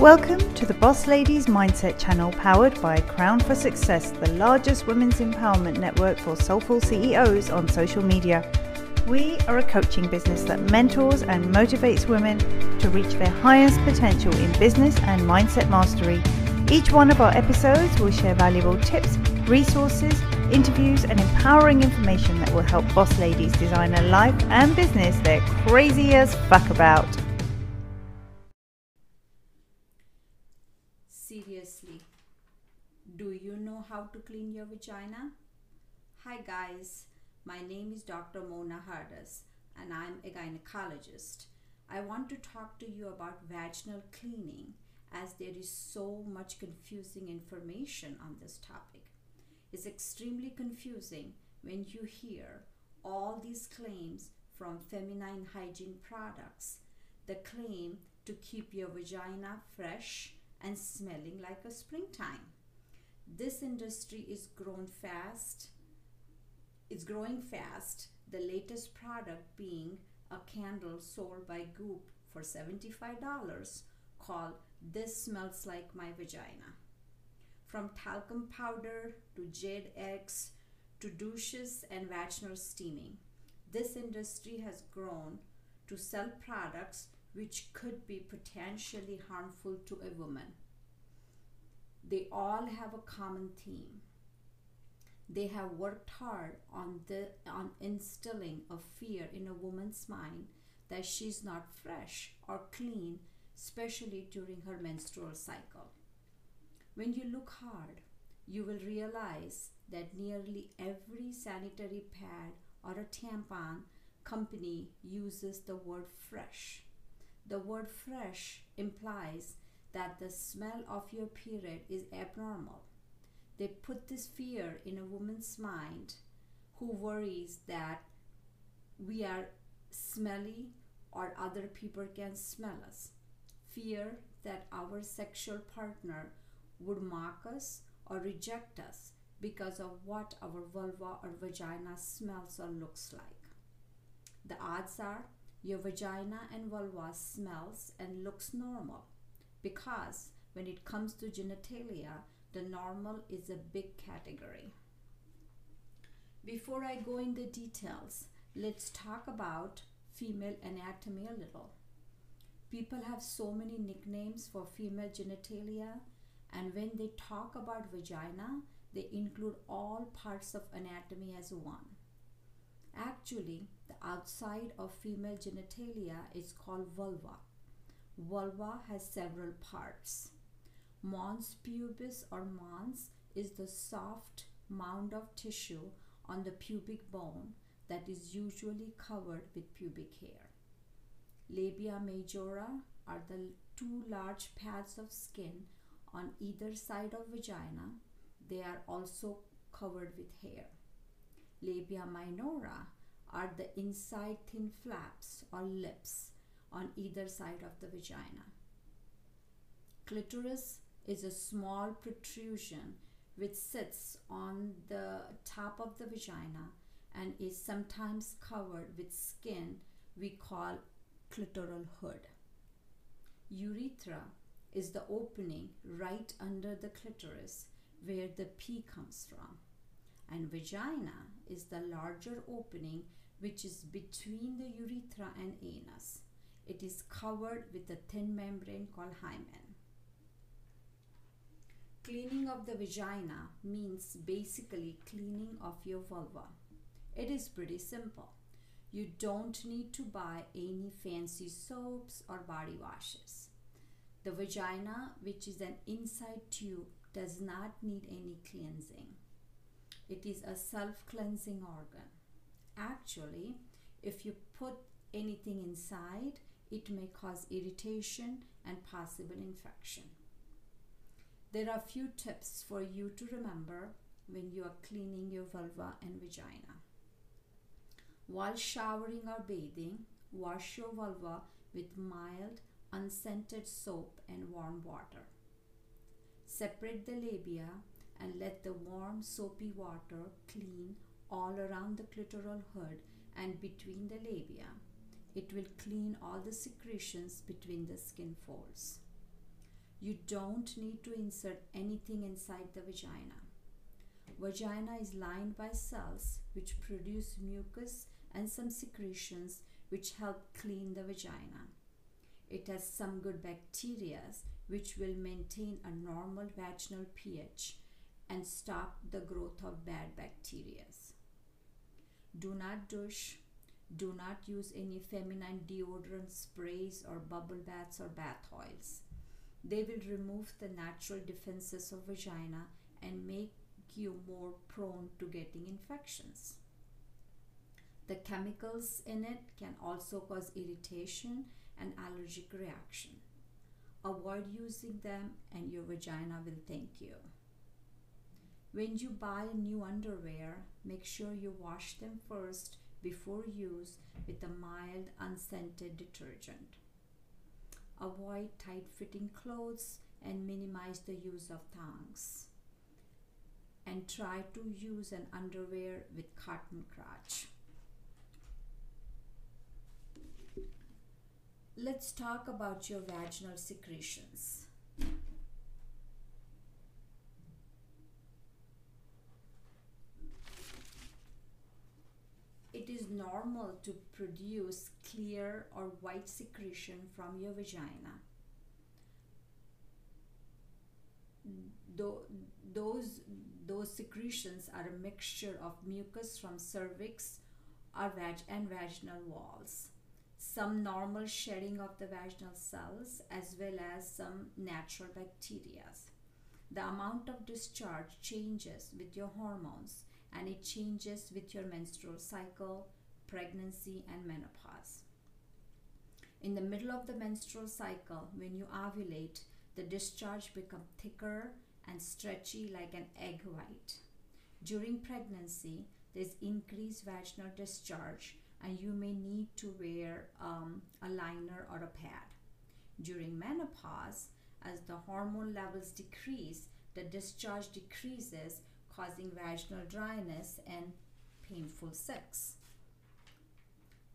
Welcome to the Boss Ladies Mindset channel powered by Crown for Success, the largest women's empowerment network for soulful CEOs on social media. We are a coaching business that mentors and motivates women to reach their highest potential in business and mindset mastery. Each one of our episodes will share valuable tips, resources, interviews, and empowering information that will help boss ladies design a life and business they're crazy as fuck about. Know how to clean your vagina? Hi, guys. My name is Dr. Mona Hardas, and I'm a gynecologist. I want to talk to you about vaginal cleaning as there is so much confusing information on this topic. It's extremely confusing when you hear all these claims from feminine hygiene products. The claim to keep your vagina fresh and smelling like a springtime. This industry is grown fast. It's growing fast. The latest product being a candle sold by Goop for $75 called This Smells Like My Vagina. From talcum powder to jade eggs to douches and vaginal steaming, this industry has grown to sell products which could be potentially harmful to a woman. They all have a common theme. They have worked hard on, the, on instilling a fear in a woman's mind that she's not fresh or clean, especially during her menstrual cycle. When you look hard, you will realize that nearly every sanitary pad or a tampon company uses the word fresh. The word fresh implies that the smell of your period is abnormal. They put this fear in a woman's mind who worries that we are smelly or other people can smell us. Fear that our sexual partner would mock us or reject us because of what our vulva or vagina smells or looks like. The odds are your vagina and vulva smells and looks normal because when it comes to genitalia, the normal is a big category. Before I go into details, let's talk about female anatomy a little. People have so many nicknames for female genitalia, and when they talk about vagina, they include all parts of anatomy as one. Actually, the outside of female genitalia is called vulva. Vulva has several parts. Mons pubis or mons is the soft mound of tissue on the pubic bone that is usually covered with pubic hair. Labia majora are the two large pads of skin on either side of vagina. They are also covered with hair. Labia minora are the inside thin flaps or lips on either side of the vagina. Clitoris is a small protrusion which sits on the top of the vagina and is sometimes covered with skin we call clitoral hood. Urethra is the opening right under the clitoris where the pee comes from. And vagina is the larger opening which is between the urethra and anus. It is covered with a thin membrane called hymen. Cleaning of the vagina means basically cleaning of your vulva. It is pretty simple. You don't need to buy any fancy soaps or body washes. The vagina, which is an inside tube, does not need any cleansing. It is a self cleansing organ. Actually, if you put anything inside, it may cause irritation and possible infection. There are a few tips for you to remember when you are cleaning your vulva and vagina. While showering or bathing, wash your vulva with mild, unscented soap and warm water. Separate the labia and let the warm, soapy water clean all around the clitoral hood and between the labia. It will clean all the secretions between the skin folds. You don't need to insert anything inside the vagina. Vagina is lined by cells which produce mucus and some secretions which help clean the vagina. It has some good bacteria which will maintain a normal vaginal pH and stop the growth of bad bacteria. Do not douche. Do not use any feminine deodorant sprays or bubble baths or bath oils. They will remove the natural defenses of vagina and make you more prone to getting infections. The chemicals in it can also cause irritation and allergic reaction. Avoid using them and your vagina will thank you. When you buy new underwear, make sure you wash them first before use with a mild unscented detergent. Avoid tight fitting clothes and minimize the use of thongs. And try to use an underwear with cotton crotch. Let's talk about your vaginal secretions. It is normal to produce clear or white secretion from your vagina. Tho- those, those secretions are a mixture of mucus from cervix or vag- and vaginal walls some normal shedding of the vaginal cells as well as some natural bacteria. The amount of discharge changes with your hormones and it changes with your menstrual cycle, pregnancy, and menopause. In the middle of the menstrual cycle, when you ovulate, the discharge becomes thicker and stretchy like an egg white. During pregnancy, there's increased vaginal discharge and you may need to wear um, a liner or a pad. During menopause, as the hormone levels decrease, the discharge decreases, causing vaginal dryness and painful sex.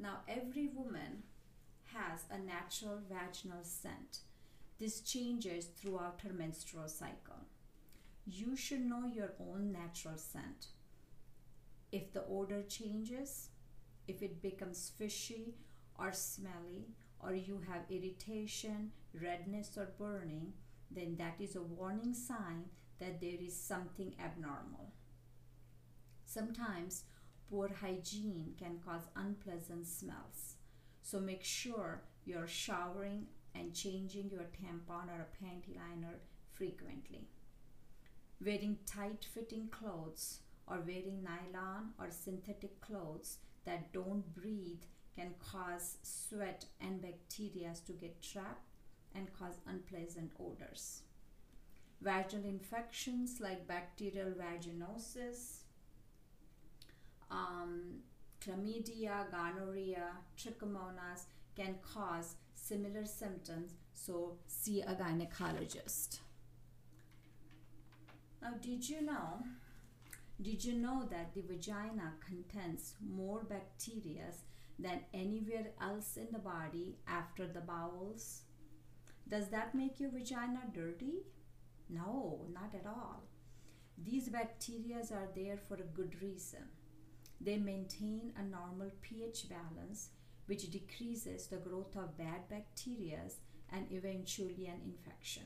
Now, every woman has a natural vaginal scent. This changes throughout her menstrual cycle. You should know your own natural scent. If the odor changes, if it becomes fishy or smelly, or you have irritation, redness, or burning, then that is a warning sign that there is something abnormal. Sometimes poor hygiene can cause unpleasant smells. So make sure you're showering and changing your tampon or a panty liner frequently. Wearing tight fitting clothes or wearing nylon or synthetic clothes that don't breathe can cause sweat and bacteria to get trapped and cause unpleasant odors. Vaginal infections like bacterial vaginosis, um, chlamydia, gonorrhea, trichomonas can cause similar symptoms, so see a gynecologist. Now, did you know did you know that the vagina contains more bacteria than anywhere else in the body after the bowels? Does that make your vagina dirty? No, not at all. These bacteria are there for a good reason. They maintain a normal pH balance, which decreases the growth of bad bacteria and eventually an infection.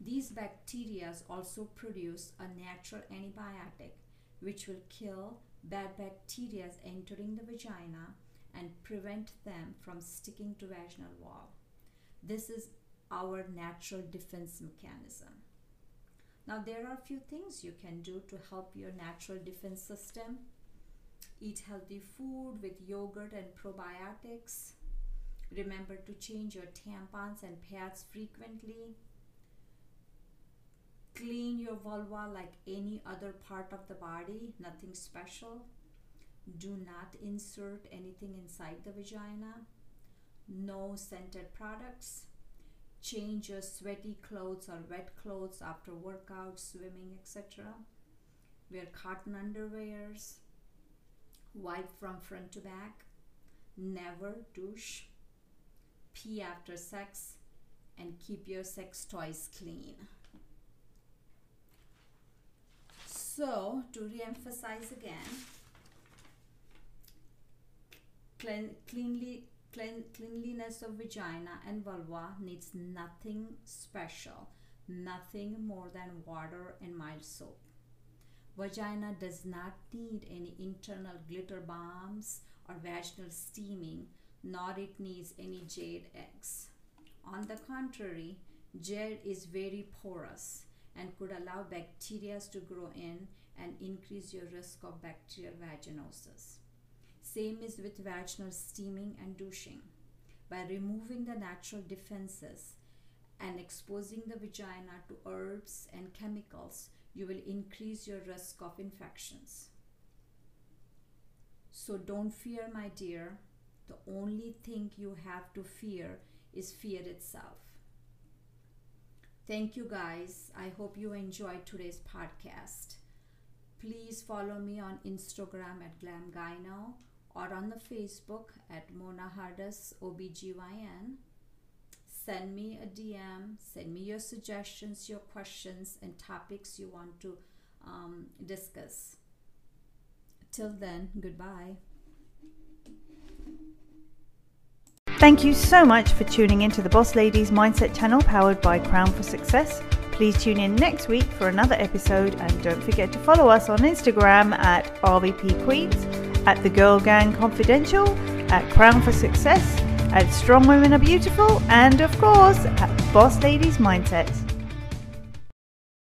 These bacteria also produce a natural antibiotic which will kill bad bacteria entering the vagina and prevent them from sticking to vaginal wall. This is our natural defense mechanism. Now there are a few things you can do to help your natural defense system. Eat healthy food with yogurt and probiotics. Remember to change your tampons and pads frequently Clean your vulva like any other part of the body, nothing special. Do not insert anything inside the vagina. No scented products. Change your sweaty clothes or wet clothes after workout, swimming, etc. Wear cotton underwears. Wipe from front to back. Never douche. Pee after sex and keep your sex toys clean. So, to re emphasize again, clean, cleanly, clean, cleanliness of vagina and vulva needs nothing special, nothing more than water and mild soap. Vagina does not need any internal glitter bombs or vaginal steaming, nor it needs any jade eggs. On the contrary, jade is very porous and could allow bacteria to grow in and increase your risk of bacterial vaginosis. Same is with vaginal steaming and douching. By removing the natural defenses and exposing the vagina to herbs and chemicals, you will increase your risk of infections. So don't fear, my dear. The only thing you have to fear is fear itself. Thank you, guys. I hope you enjoyed today's podcast. Please follow me on Instagram at GlamGyno or on the Facebook at Mona Hardas OBGYN send me a DM, send me your suggestions, your questions, and topics you want to um, discuss. Till then, goodbye. Thank you so much for tuning into the Boss Ladies Mindset channel powered by Crown for Success. Please tune in next week for another episode and don't forget to follow us on Instagram at RVP Queens, at The Girl Gang Confidential, at Crown for Success, at Strong Women Are Beautiful, and of course at Boss Ladies Mindset.